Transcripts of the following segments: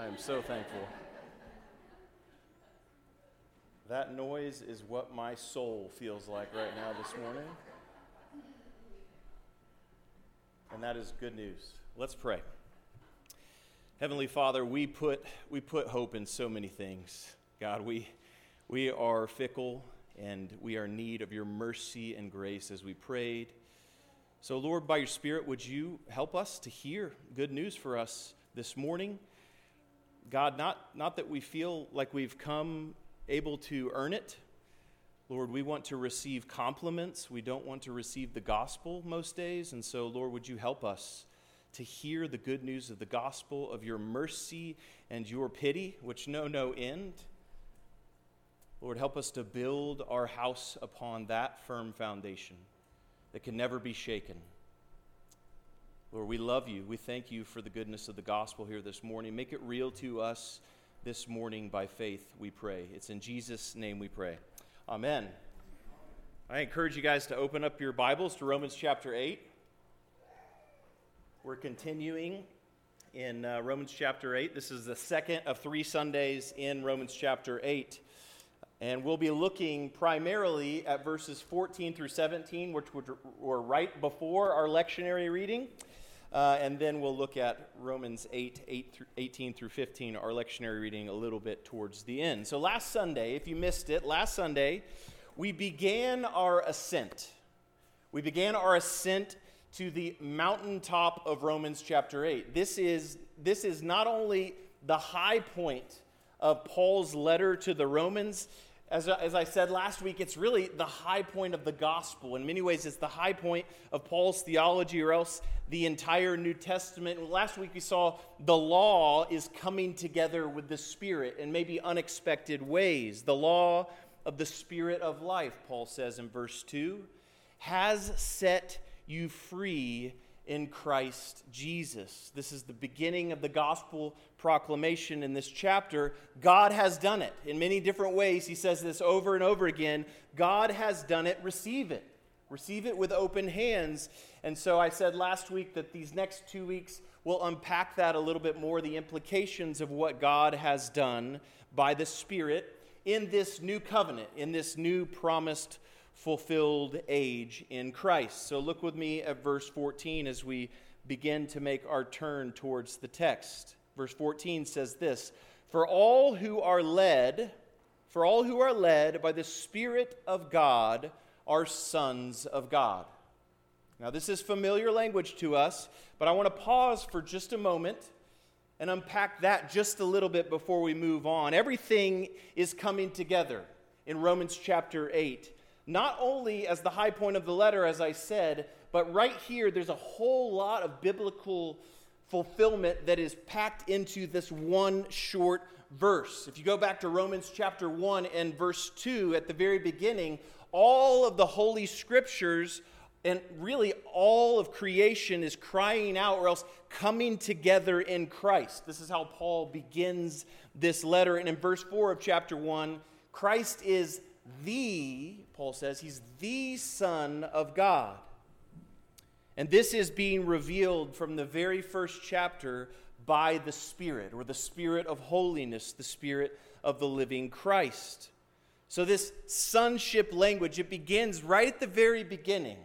I am so thankful. That noise is what my soul feels like right now this morning. And that is good news. Let's pray. Heavenly Father, we put, we put hope in so many things. God, we, we are fickle and we are in need of your mercy and grace as we prayed. So, Lord, by your Spirit, would you help us to hear good news for us this morning? God, not, not that we feel like we've come able to earn it. Lord, we want to receive compliments. We don't want to receive the gospel most days. And so, Lord, would you help us to hear the good news of the gospel, of your mercy and your pity, which know no end? Lord, help us to build our house upon that firm foundation that can never be shaken. Lord, we love you. We thank you for the goodness of the gospel here this morning. Make it real to us this morning by faith, we pray. It's in Jesus' name we pray. Amen. I encourage you guys to open up your Bibles to Romans chapter 8. We're continuing in uh, Romans chapter 8. This is the second of three Sundays in Romans chapter 8. And we'll be looking primarily at verses 14 through 17, which were right before our lectionary reading. Uh, and then we'll look at Romans 8, 8 through 18 through 15, our lectionary reading, a little bit towards the end. So last Sunday, if you missed it, last Sunday, we began our ascent. We began our ascent to the mountaintop of Romans chapter 8. This is, this is not only the high point of Paul's letter to the Romans, as, uh, as I said last week, it's really the high point of the gospel. In many ways, it's the high point of Paul's theology, or else the entire New Testament. Last week, we saw the law is coming together with the Spirit in maybe unexpected ways. The law of the Spirit of life, Paul says in verse 2, has set you free in Christ Jesus. This is the beginning of the gospel proclamation in this chapter. God has done it in many different ways. He says this over and over again God has done it, receive it. Receive it with open hands. And so I said last week that these next two weeks will unpack that a little bit more the implications of what God has done by the Spirit in this new covenant, in this new promised fulfilled age in Christ. So look with me at verse 14 as we begin to make our turn towards the text. Verse 14 says this For all who are led, for all who are led by the Spirit of God are sons of God. Now, this is familiar language to us, but I want to pause for just a moment and unpack that just a little bit before we move on. Everything is coming together in Romans chapter 8 not only as the high point of the letter, as I said, but right here, there's a whole lot of biblical fulfillment that is packed into this one short verse. If you go back to Romans chapter 1 and verse 2 at the very beginning, all of the Holy Scriptures and really all of creation is crying out or else coming together in Christ. This is how Paul begins this letter. And in verse 4 of chapter 1, Christ is the, Paul says, he's the Son of God. And this is being revealed from the very first chapter by the Spirit, or the Spirit of holiness, the Spirit of the living Christ. So, this sonship language, it begins right at the very beginning.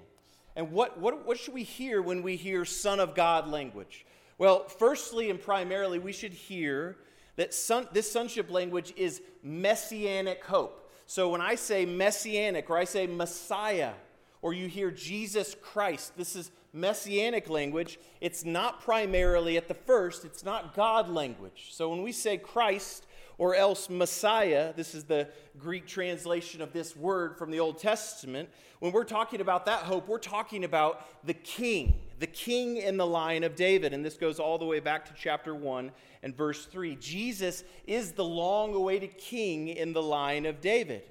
And what, what, what should we hear when we hear Son of God language? Well, firstly and primarily, we should hear that son, this sonship language is messianic hope. So when I say messianic or I say Messiah or you hear Jesus Christ, this is messianic language. It's not primarily at the first, it's not God language. So when we say Christ or else Messiah, this is the Greek translation of this word from the Old Testament. When we're talking about that hope, we're talking about the king, the king in the line of David. And this goes all the way back to chapter 1 and verse 3. Jesus is the long awaited king in the line of David.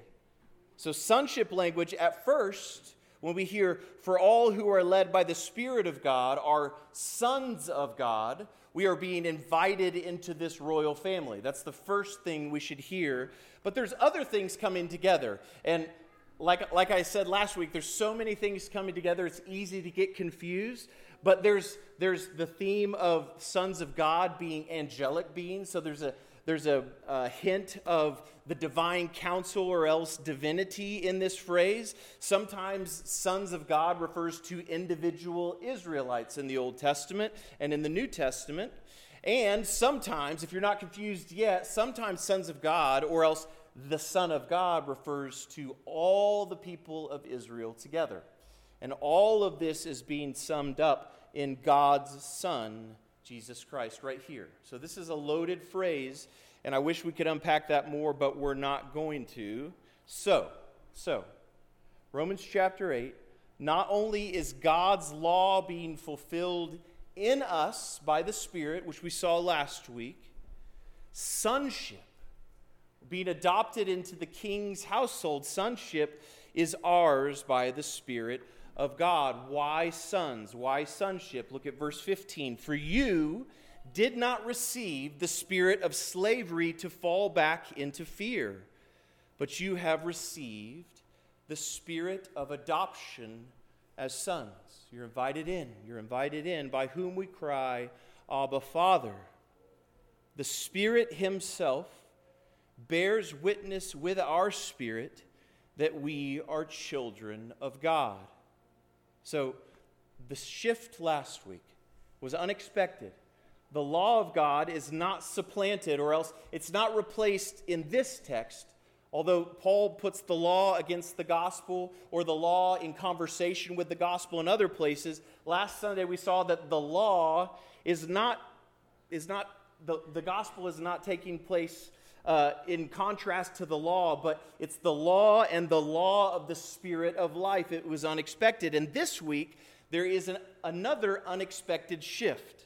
So, sonship language at first, when we hear, for all who are led by the Spirit of God are sons of God, we are being invited into this royal family. That's the first thing we should hear. But there's other things coming together. And like, like I said last week, there's so many things coming together, it's easy to get confused. but there's, there's the theme of sons of God being angelic beings. So there's a, there's a, a, hint of the divine council or else divinity in this phrase. Sometimes sons of God refers to individual Israelites in the Old Testament and in the New Testament. And sometimes, if you're not confused yet, sometimes sons of God or else the Son of God refers to all the people of Israel together. And all of this is being summed up in God's Son, Jesus Christ, right here. So this is a loaded phrase, and I wish we could unpack that more, but we're not going to. So, so, Romans chapter 8, not only is God's law being fulfilled in us by the Spirit, which we saw last week, sonship, being adopted into the king's household, sonship is ours by the Spirit of God. Why sons? Why sonship? Look at verse 15. For you did not receive the spirit of slavery to fall back into fear, but you have received the spirit of adoption as sons. You're invited in. You're invited in, by whom we cry, Abba, Father. The Spirit Himself bears witness with our spirit that we are children of God. So the shift last week was unexpected. The law of God is not supplanted, or else it's not replaced in this text. Although Paul puts the law against the gospel or the law in conversation with the gospel in other places, last Sunday we saw that the law is not, is not the, the gospel is not taking place uh, in contrast to the law, but it's the law and the law of the Spirit of life. It was unexpected. And this week, there is an, another unexpected shift.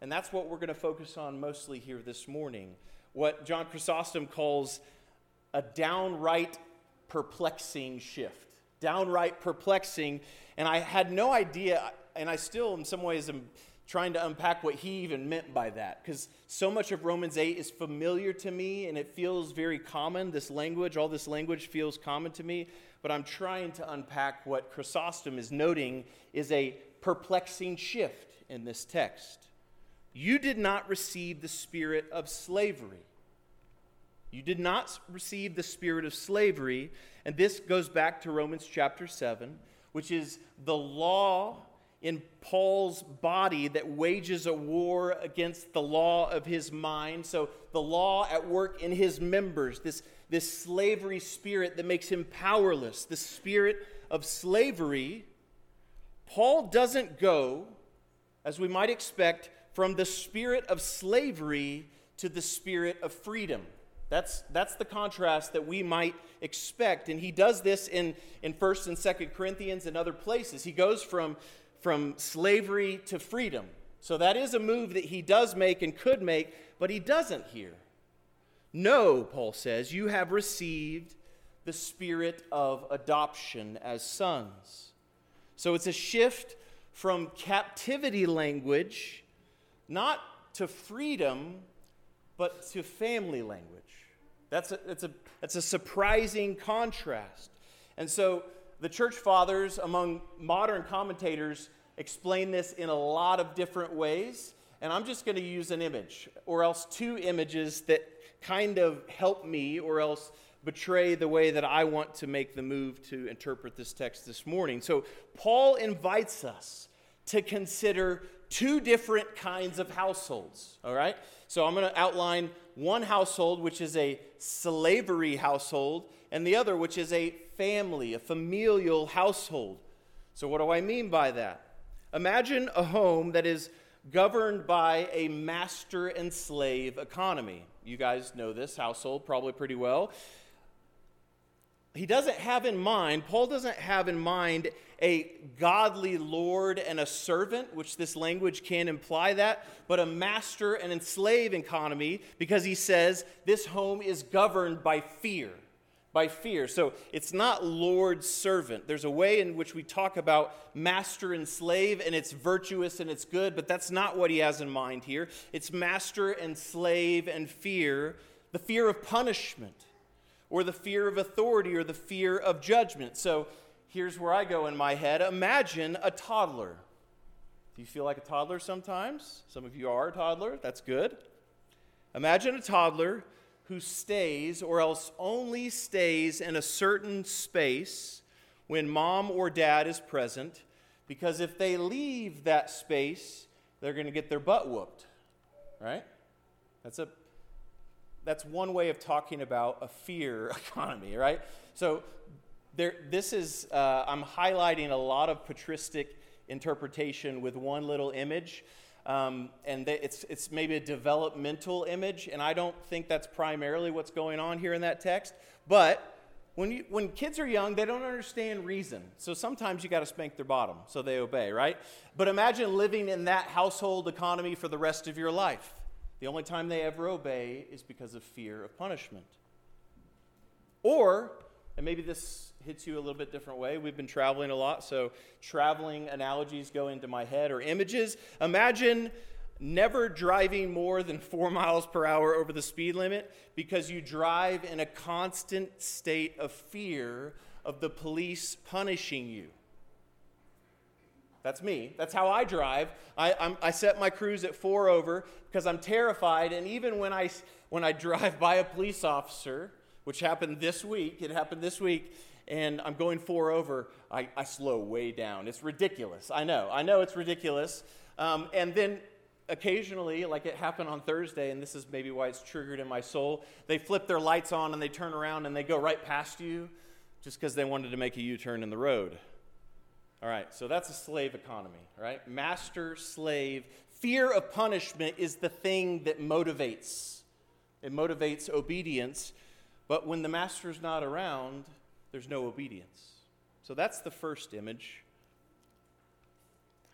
And that's what we're going to focus on mostly here this morning. What John Chrysostom calls a downright perplexing shift. Downright perplexing. And I had no idea, and I still, in some ways, am trying to unpack what he even meant by that because so much of Romans 8 is familiar to me and it feels very common. This language, all this language feels common to me, but I'm trying to unpack what Chrysostom is noting is a perplexing shift in this text. You did not receive the spirit of slavery. You did not receive the spirit of slavery, and this goes back to Romans chapter 7, which is the law in Paul's body that wages a war against the law of his mind. So, the law at work in his members, this, this slavery spirit that makes him powerless, the spirit of slavery. Paul doesn't go, as we might expect, from the spirit of slavery to the spirit of freedom. That's, that's the contrast that we might expect. And he does this in, in 1st and 2nd Corinthians and other places. He goes from from slavery to freedom. So that is a move that he does make and could make, but he doesn't here. No, Paul says, you have received the spirit of adoption as sons. So it's a shift from captivity language, not to freedom, but to family language. That's a, that's a, that's a surprising contrast. And so the church fathers, among modern commentators, explain this in a lot of different ways. And I'm just going to use an image, or else two images that kind of help me, or else betray the way that I want to make the move to interpret this text this morning. So, Paul invites us to consider two different kinds of households, all right? So, I'm going to outline one household, which is a slavery household, and the other, which is a family, a familial household. So, what do I mean by that? Imagine a home that is governed by a master and slave economy. You guys know this household probably pretty well. He doesn't have in mind, Paul doesn't have in mind a godly lord and a servant, which this language can imply that, but a master and enslaved economy because he says this home is governed by fear by fear. So it's not Lord servant. There's a way in which we talk about master and slave, and it's virtuous and it's good, but that's not what he has in mind here. It's master and slave and fear, the fear of punishment, or the fear of authority, or the fear of judgment. So here's where I go in my head Imagine a toddler. Do you feel like a toddler sometimes? Some of you are a toddler. That's good. Imagine a toddler who stays or else only stays in a certain space when mom or dad is present because if they leave that space, they're going to get their butt whooped. Right? That's a that's one way of talking about a fear economy, right? So there, this is uh, I'm highlighting a lot of patristic interpretation with one little image. Um, and it's, it's maybe a developmental image, and I don't think that's primarily what's going on here in that text. But when, you, when kids are young, they don't understand reason. So sometimes you got to spank their bottom so they obey, right? But imagine living in that household economy for the rest of your life. The only time they ever obey is because of fear of punishment. Or, and maybe this hits you a little bit different way. We've been traveling a lot, so traveling analogies go into my head or images. Imagine never driving more than four miles per hour over the speed limit because you drive in a constant state of fear of the police punishing you. That's me. That's how I drive. I, I'm, i set my cruise at four over because I'm terrified. And even when I, when I drive by a police officer, which happened this week, it happened this week, and I'm going four over, I, I slow way down. It's ridiculous. I know. I know it's ridiculous. Um, and then occasionally, like it happened on Thursday, and this is maybe why it's triggered in my soul, they flip their lights on and they turn around and they go right past you just because they wanted to make a U turn in the road. All right, so that's a slave economy, right? Master slave. Fear of punishment is the thing that motivates. It motivates obedience, but when the master's not around, there's no obedience. So that's the first image.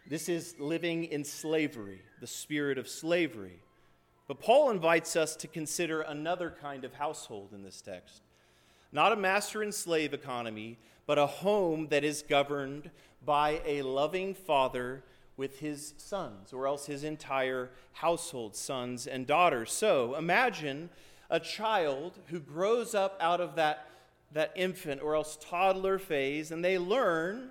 This is living in slavery, the spirit of slavery. But Paul invites us to consider another kind of household in this text. Not a master and slave economy, but a home that is governed by a loving father with his sons, or else his entire household, sons and daughters. So imagine a child who grows up out of that, that infant or else toddler phase, and they learn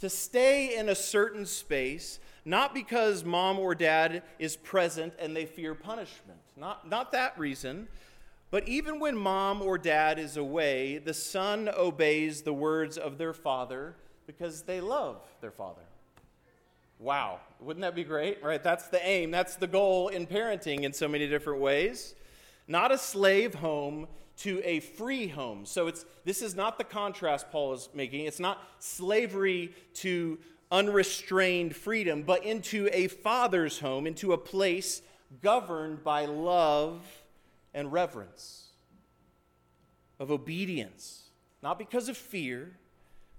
to stay in a certain space, not because mom or dad is present and they fear punishment, not, not that reason, but even when mom or dad is away, the son obeys the words of their father because they love their father. Wow, wouldn't that be great? Right? That's the aim, that's the goal in parenting in so many different ways. Not a slave home to a free home. So it's this is not the contrast Paul is making. It's not slavery to unrestrained freedom, but into a father's home, into a place governed by love and reverence, of obedience, not because of fear,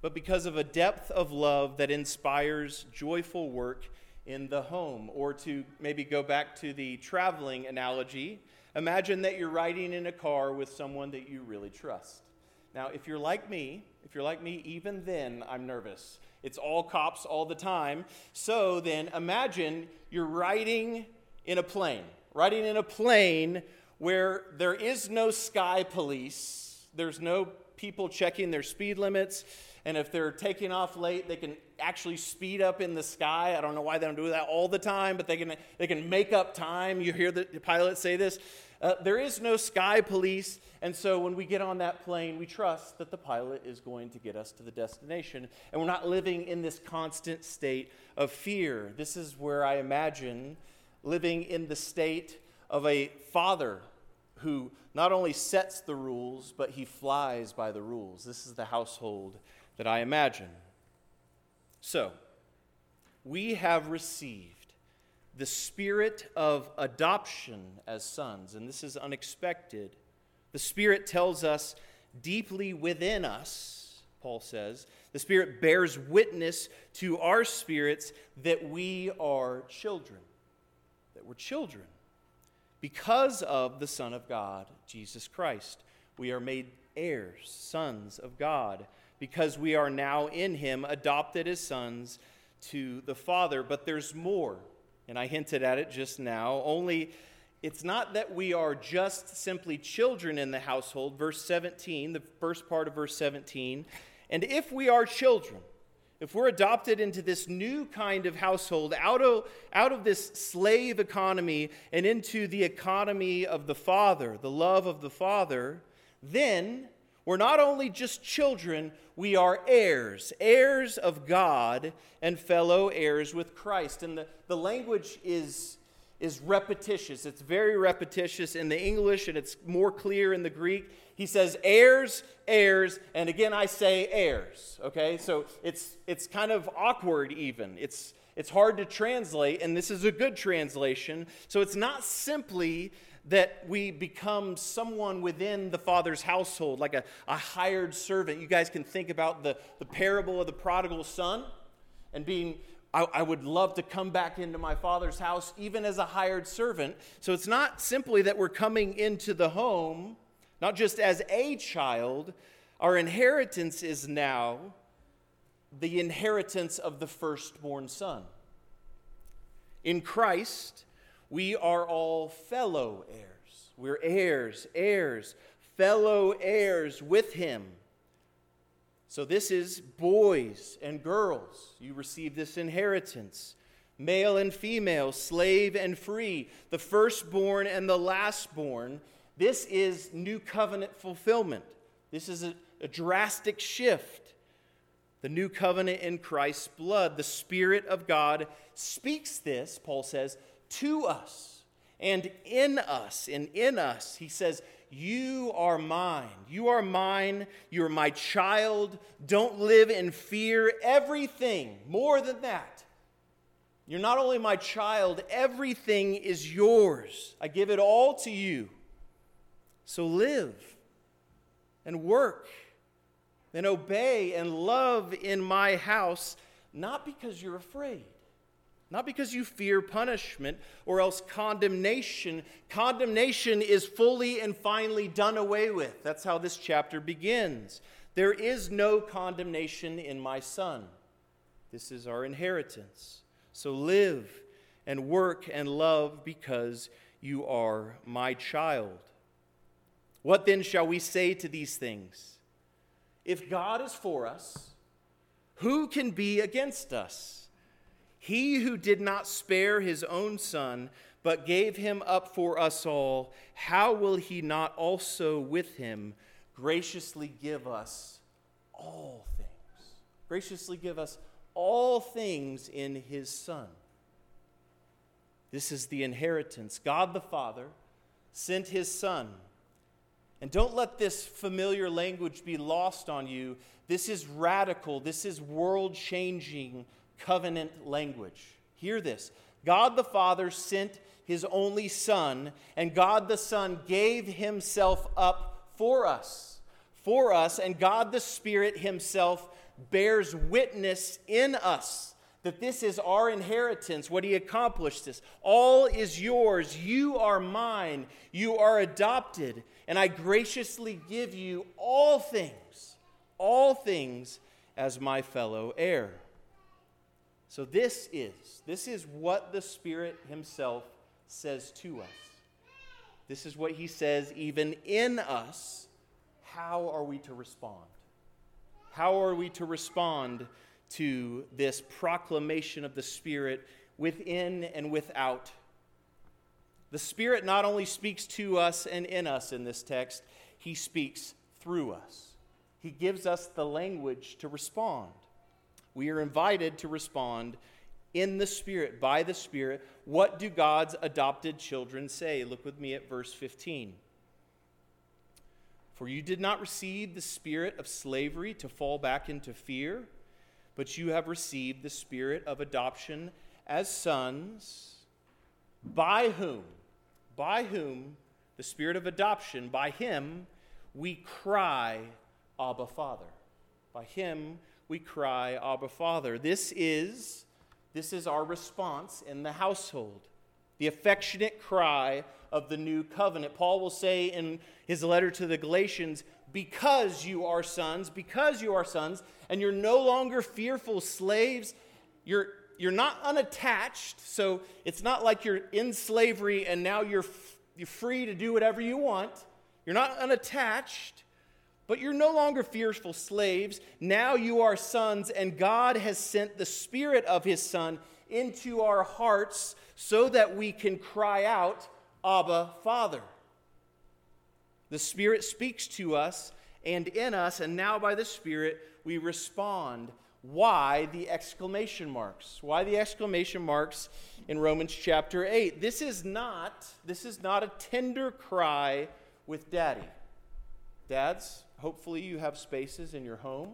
but because of a depth of love that inspires joyful work in the home. Or to maybe go back to the traveling analogy, Imagine that you're riding in a car with someone that you really trust. Now, if you're like me, if you're like me, even then I'm nervous. It's all cops all the time. So then imagine you're riding in a plane, riding in a plane where there is no sky police, there's no people checking their speed limits, and if they're taking off late, they can actually speed up in the sky. I don't know why they don't do that all the time, but they can, they can make up time. You hear the pilot say this. Uh, there is no sky police, and so when we get on that plane, we trust that the pilot is going to get us to the destination, and we're not living in this constant state of fear. This is where I imagine living in the state of a father who not only sets the rules, but he flies by the rules. This is the household that I imagine. So, we have received the spirit of adoption as sons, and this is unexpected. The Spirit tells us deeply within us, Paul says, the Spirit bears witness to our spirits that we are children, that we're children. Because of the Son of God, Jesus Christ, we are made heirs, sons of God because we are now in him, adopted as sons to the Father. But there's more, and I hinted at it just now. Only it's not that we are just simply children in the household. Verse 17, the first part of verse 17. And if we are children, if we're adopted into this new kind of household, out of, out of this slave economy and into the economy of the Father, the love of the Father, then we're not only just children, we are heirs, heirs of God and fellow heirs with Christ. And the, the language is, is repetitious. It's very repetitious in the English and it's more clear in the Greek. He says heirs, heirs, and again I say heirs. Okay? So it's it's kind of awkward even. It's it's hard to translate, and this is a good translation. So it's not simply that we become someone within the Father's household, like a, a hired servant. You guys can think about the, the parable of the prodigal son and being I, I, would love to come back into my father's house even as a hired servant. So it's not simply that we're coming into the home, not just as a child, our inheritance is now the inheritance of the firstborn son. In Christ, we are all fellow heirs. We're heirs, heirs, fellow heirs with him. So this is boys and girls. You receive this inheritance. Male and female, slave and free, the firstborn and the lastborn this is new covenant fulfillment. This is a, a drastic shift. The new covenant in Christ's blood. The Spirit of God speaks this, Paul says, to us and in us. And in us, he says, You are mine. You are mine. You are my child. Don't live in fear. Everything, more than that. You're not only my child, everything is yours. I give it all to you. So live and work and obey and love in my house, not because you're afraid, not because you fear punishment or else condemnation. Condemnation is fully and finally done away with. That's how this chapter begins. There is no condemnation in my son. This is our inheritance. So live and work and love because you are my child. What then shall we say to these things? If God is for us, who can be against us? He who did not spare his own son, but gave him up for us all, how will he not also with him graciously give us all things? Graciously give us all things in his son. This is the inheritance. God the Father sent his son and don't let this familiar language be lost on you. This is radical, this is world changing covenant language. Hear this God the Father sent his only Son, and God the Son gave himself up for us. For us, and God the Spirit himself bears witness in us that this is our inheritance, what he accomplished this. All is yours. You are mine. You are adopted and I graciously give you all things, all things as my fellow heir. So this is, this is what the Spirit Himself says to us. This is what He says even in us. How are we to respond? How are we to respond to this proclamation of the Spirit within and without the Spirit not only speaks to us and in us in this text, He speaks through us. He gives us the language to respond. We are invited to respond in the Spirit, by the Spirit. What do God's adopted children say? Look with me at verse 15. For you did not receive the spirit of slavery to fall back into fear, but you have received the spirit of adoption as sons, by whom by whom the spirit of adoption, by him we cry, Abba, Father. By him we cry, Abba, Father. This is, this is our response in the household, the affectionate cry of the new covenant. Paul will say in his letter to the Galatians, because you are sons, because you are sons, and you're no longer fearful slaves, you're you're not unattached, so it's not like you're in slavery and now you're, f- you're free to do whatever you want. You're not unattached, But you're no longer fearful slaves. Now you are sons, and God has sent the Spirit of His Son into our hearts so that we can cry out, Abba, Father. The Spirit speaks to us and in us, and now by the Spirit we respond. Why the exclamation marks? Why the exclamation marks in Romans chapter 8? This is not, this is not a tender cry with daddy. Dads, hopefully you have spaces in your home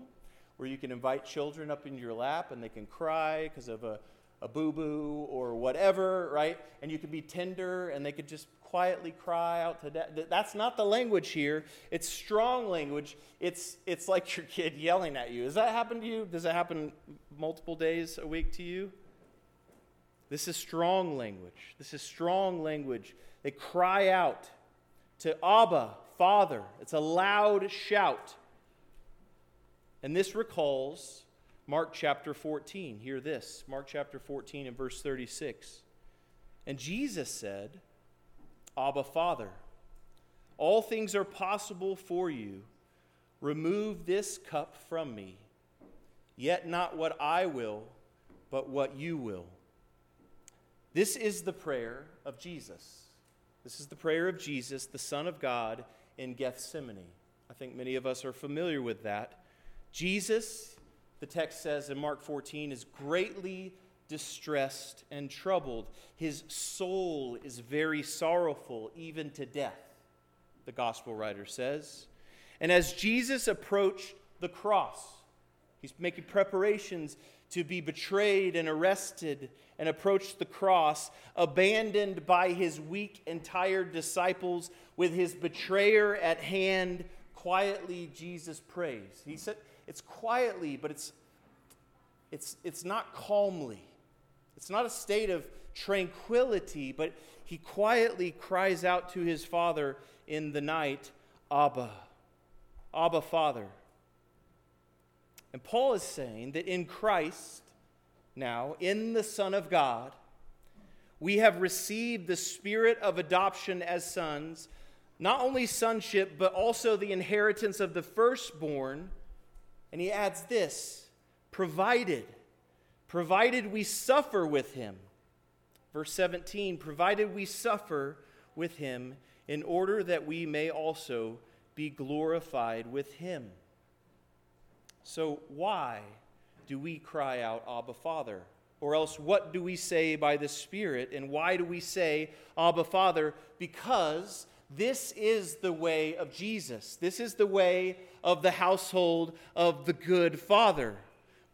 where you can invite children up into your lap and they can cry because of a, a boo boo or whatever, right? And you can be tender and they could just quietly cry out to dad. That's not the language here. It's strong language. It's, it's like your kid yelling at you. Does that happen to you? Does that happen multiple days a week to you? This is strong language. This is strong language. They cry out to Abba, Father. It's a loud shout. And this recalls Mark chapter 14. Hear this Mark chapter 14 and verse 36. And Jesus said, Abba, Father, all things are possible for you. Remove this cup from me. Yet not what I will, but what you will. This is the prayer of Jesus. This is the prayer of Jesus, the Son of God in Gethsemane. I think many of us are familiar with that. Jesus, the text says in Mark 14, is greatly distressed and troubled. His soul is very sorrowful, even to death, the gospel writer says. And as Jesus approached the cross, he's making preparations to be betrayed and arrested and approach the cross, abandoned by his weak and tired disciples, with his betrayer at hand, quietly Jesus prays. He said, it's quietly, but it's, it's, it's not calmly. It's not a state of tranquility, but he quietly cries out to his father in the night, Abba, Abba, Father. And Paul is saying that in Christ, now, in the Son of God, we have received the spirit of adoption as sons, not only sonship, but also the inheritance of the firstborn. And he adds this provided, provided we suffer with him. Verse 17, provided we suffer with him in order that we may also be glorified with him. So, why do we cry out, Abba, Father? Or else, what do we say by the Spirit? And why do we say, Abba, Father? Because this is the way of Jesus. This is the way of the household of the good Father.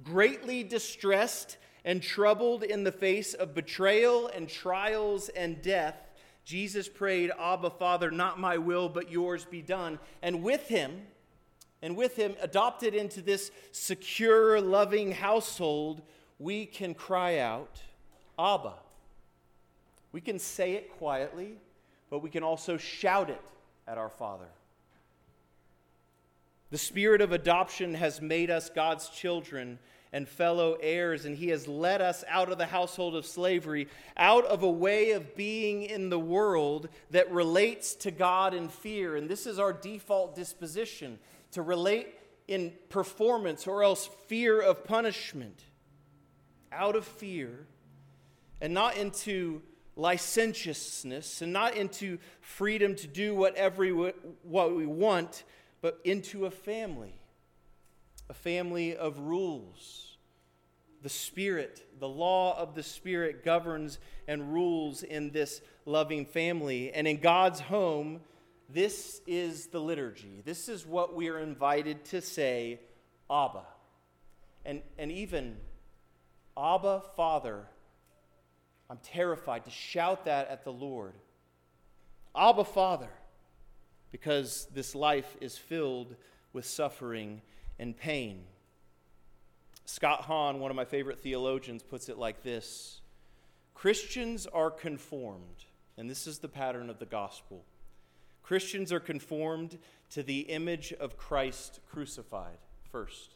Greatly distressed and troubled in the face of betrayal and trials and death, Jesus prayed, Abba, Father, not my will, but yours be done. And with him, and with him adopted into this secure, loving household, we can cry out, Abba. We can say it quietly, but we can also shout it at our Father. The spirit of adoption has made us God's children and fellow heirs, and He has led us out of the household of slavery, out of a way of being in the world that relates to God in fear. And this is our default disposition to relate in performance or else fear of punishment, out of fear, and not into licentiousness and not into freedom to do whatever what we want, but into a family, a family of rules. The Spirit, the law of the Spirit governs and rules in this loving family. And in God's home, this is the liturgy. This is what we are invited to say, Abba. And, and even, Abba, Father, I'm terrified to shout that at the Lord. Abba, Father, because this life is filled with suffering and pain. Scott Hahn, one of my favorite theologians, puts it like this Christians are conformed, and this is the pattern of the gospel Christians are conformed to the image of Christ crucified first.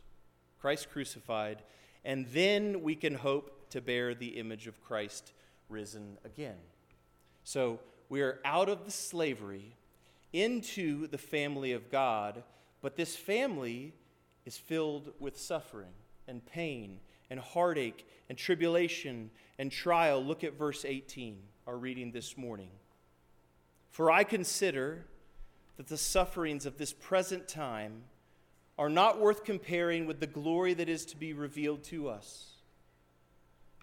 Christ crucified, and then we can hope to bear the image of Christ risen again. So we are out of the slavery into the family of God, but this family is filled with suffering and pain and heartache and tribulation and trial. Look at verse 18, our reading this morning. For I consider that the sufferings of this present time are not worth comparing with the glory that is to be revealed to us.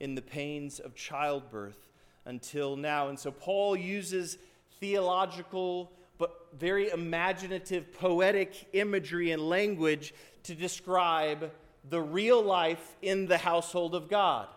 in the pains of childbirth until now. And so Paul uses theological but very imaginative, poetic imagery and language to describe the real life in the household of God,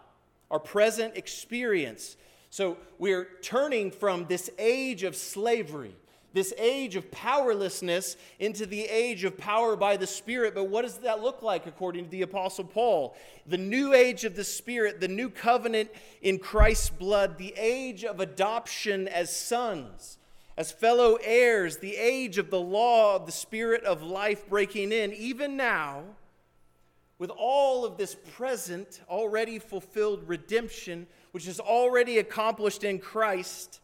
our present experience so we're turning from this age of slavery, this age of powerlessness, into the age of power by the Spirit. But what does that look like according to the Apostle Paul? The new age of the Spirit, the new covenant in Christ's blood, the age of adoption as sons. As fellow heirs, the age of the law of the Spirit of life breaking in, even now, with all of this present, already fulfilled redemption, which is already accomplished in Christ,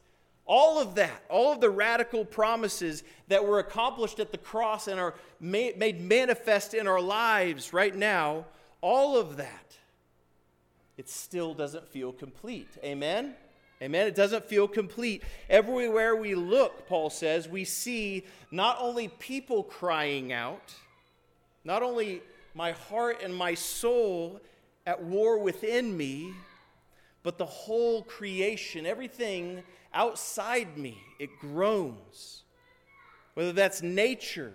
all of that, all of the radical promises that were accomplished at the cross and are made manifest in our lives right now, all of that, it still doesn't feel complete. Amen? Amen. It doesn't feel complete. Everywhere we look, Paul says, we see not only people crying out, not only my heart and my soul at war within me, but the whole creation, everything outside me, it groans. Whether that's nature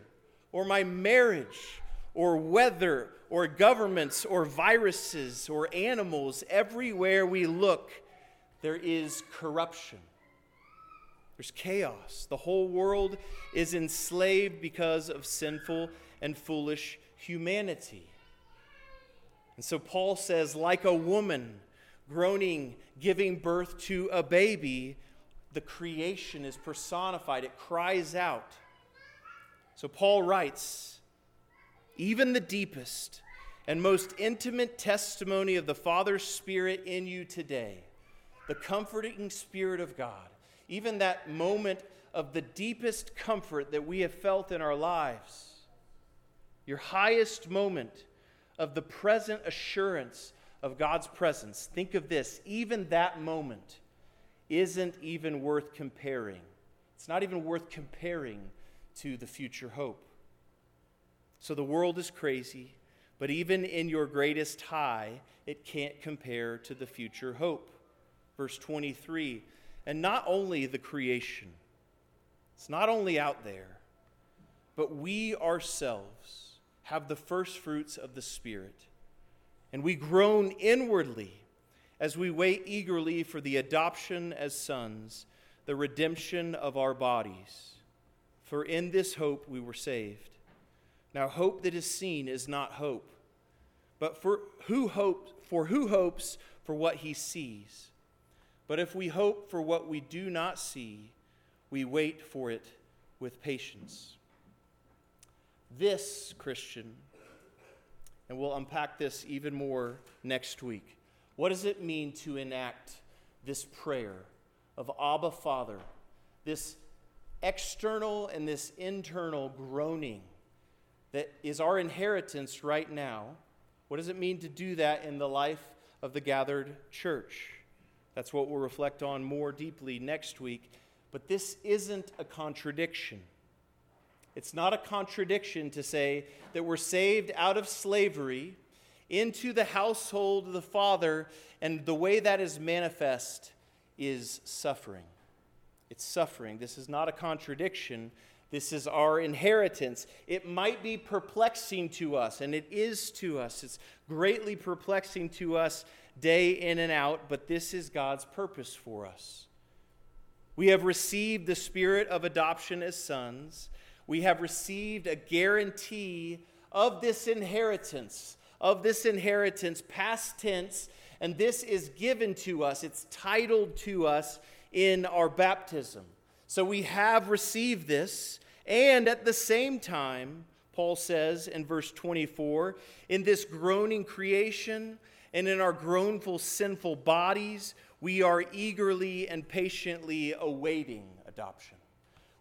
or my marriage or weather or governments or viruses or animals, everywhere we look, there is corruption. There's chaos. The whole world is enslaved because of sinful and foolish humanity. And so Paul says, like a woman, groaning, giving birth to a baby, the creation is personified. It cries out. So Paul writes even the deepest and most intimate testimony of the Father's Spirit in you today, the comforting Spirit of God, even that moment of the deepest comfort that we have felt in our lives, your highest moment of the present assurance of God's presence, think of this even that moment isn't even worth comparing. It's not even worth comparing to the future hope. So the world is crazy, but even in your greatest high, it can't compare to the future hope. Verse 23 And not only the creation, it's not only out there, but we ourselves have the first fruits of the Spirit and we groan inwardly as we wait eagerly for the adoption as sons, the redemption of our bodies. For in this hope we were saved. Now, hope that is seen is not hope, but for who hopes for who hopes for what he sees? But if we hope for what we do not see, we wait for it with patience. This, Christian, and we'll unpack this even more next week. What does it mean to enact this prayer of Abba Father, this external and this internal groaning that is our inheritance right now? What does it mean to do that in the life of the gathered church? That's what we'll reflect on more deeply next week. But this isn't a contradiction. It's not a contradiction to say that we're saved out of slavery into the household of the Father, and the way that is manifest is suffering. It's suffering. This is not a contradiction. This is our inheritance. It might be perplexing to us, and it is to us. It's greatly perplexing to us day in and out, but this is God's purpose for us. We have received the spirit of adoption as sons we have received a guarantee of this inheritance, of this inheritance, past tense, and this is given to us, it's titled to us in our baptism. So we have received this, and at the same time, Paul says in verse 24, in this groaning creation and in our groanful, sinful bodies, we are eagerly and patiently awaiting adoption.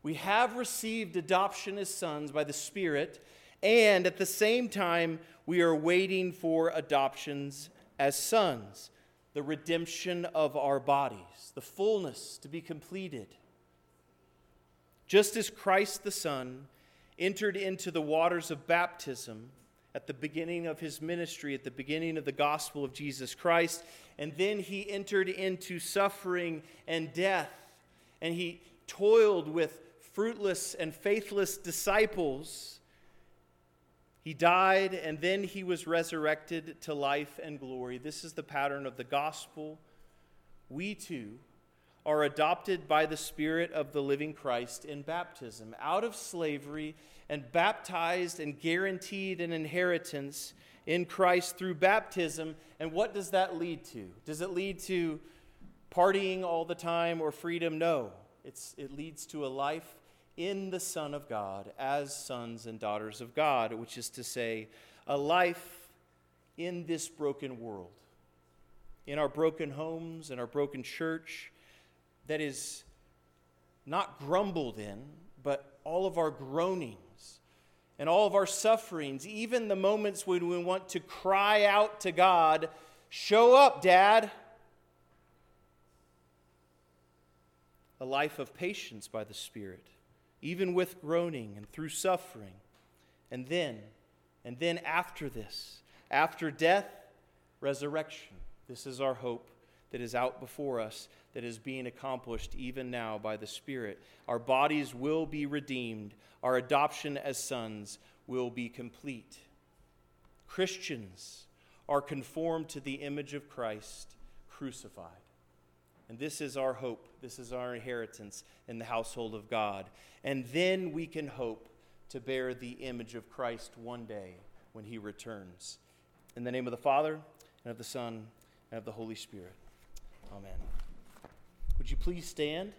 We have received adoption as sons by the Spirit, and at the same time, we are waiting for adoptions as sons, the redemption of our bodies, the fullness to be completed. Just as Christ the Son entered into the waters of baptism at the beginning of his ministry, at the beginning of the gospel of Jesus Christ, and then he entered into suffering and death, and he toiled with fruitless and faithless disciples he died and then he was resurrected to life and glory. This is the pattern of the gospel. We too are adopted by the Spirit of the living Christ in baptism, out of slavery and baptized and guaranteed an inheritance in Christ through baptism. And what does that lead to? Does it lead to partying all the time or freedom? No. It's, it leads to a life in the Son of God as sons and daughters of God, which is to say, a life in this broken world, in our broken homes, in our broken church, that is not grumbled in, but all of our groanings and all of our sufferings, even the moments when we want to cry out to God, Show up, Dad. A life of patience by the Spirit even with groaning and through suffering. And then, and then after this, after death, resurrection. This is our hope that is out before us, that is being accomplished even now by the Spirit. Our bodies will be redeemed, our adoption as sons will be complete. Christians are conformed to the image of Christ crucified. And this is our hope. This is our inheritance in the household of God. And then we can hope to bear the image of Christ one day when he returns. In the name of the Father, and of the Son, and of the Holy Spirit. Amen. Would you please stand?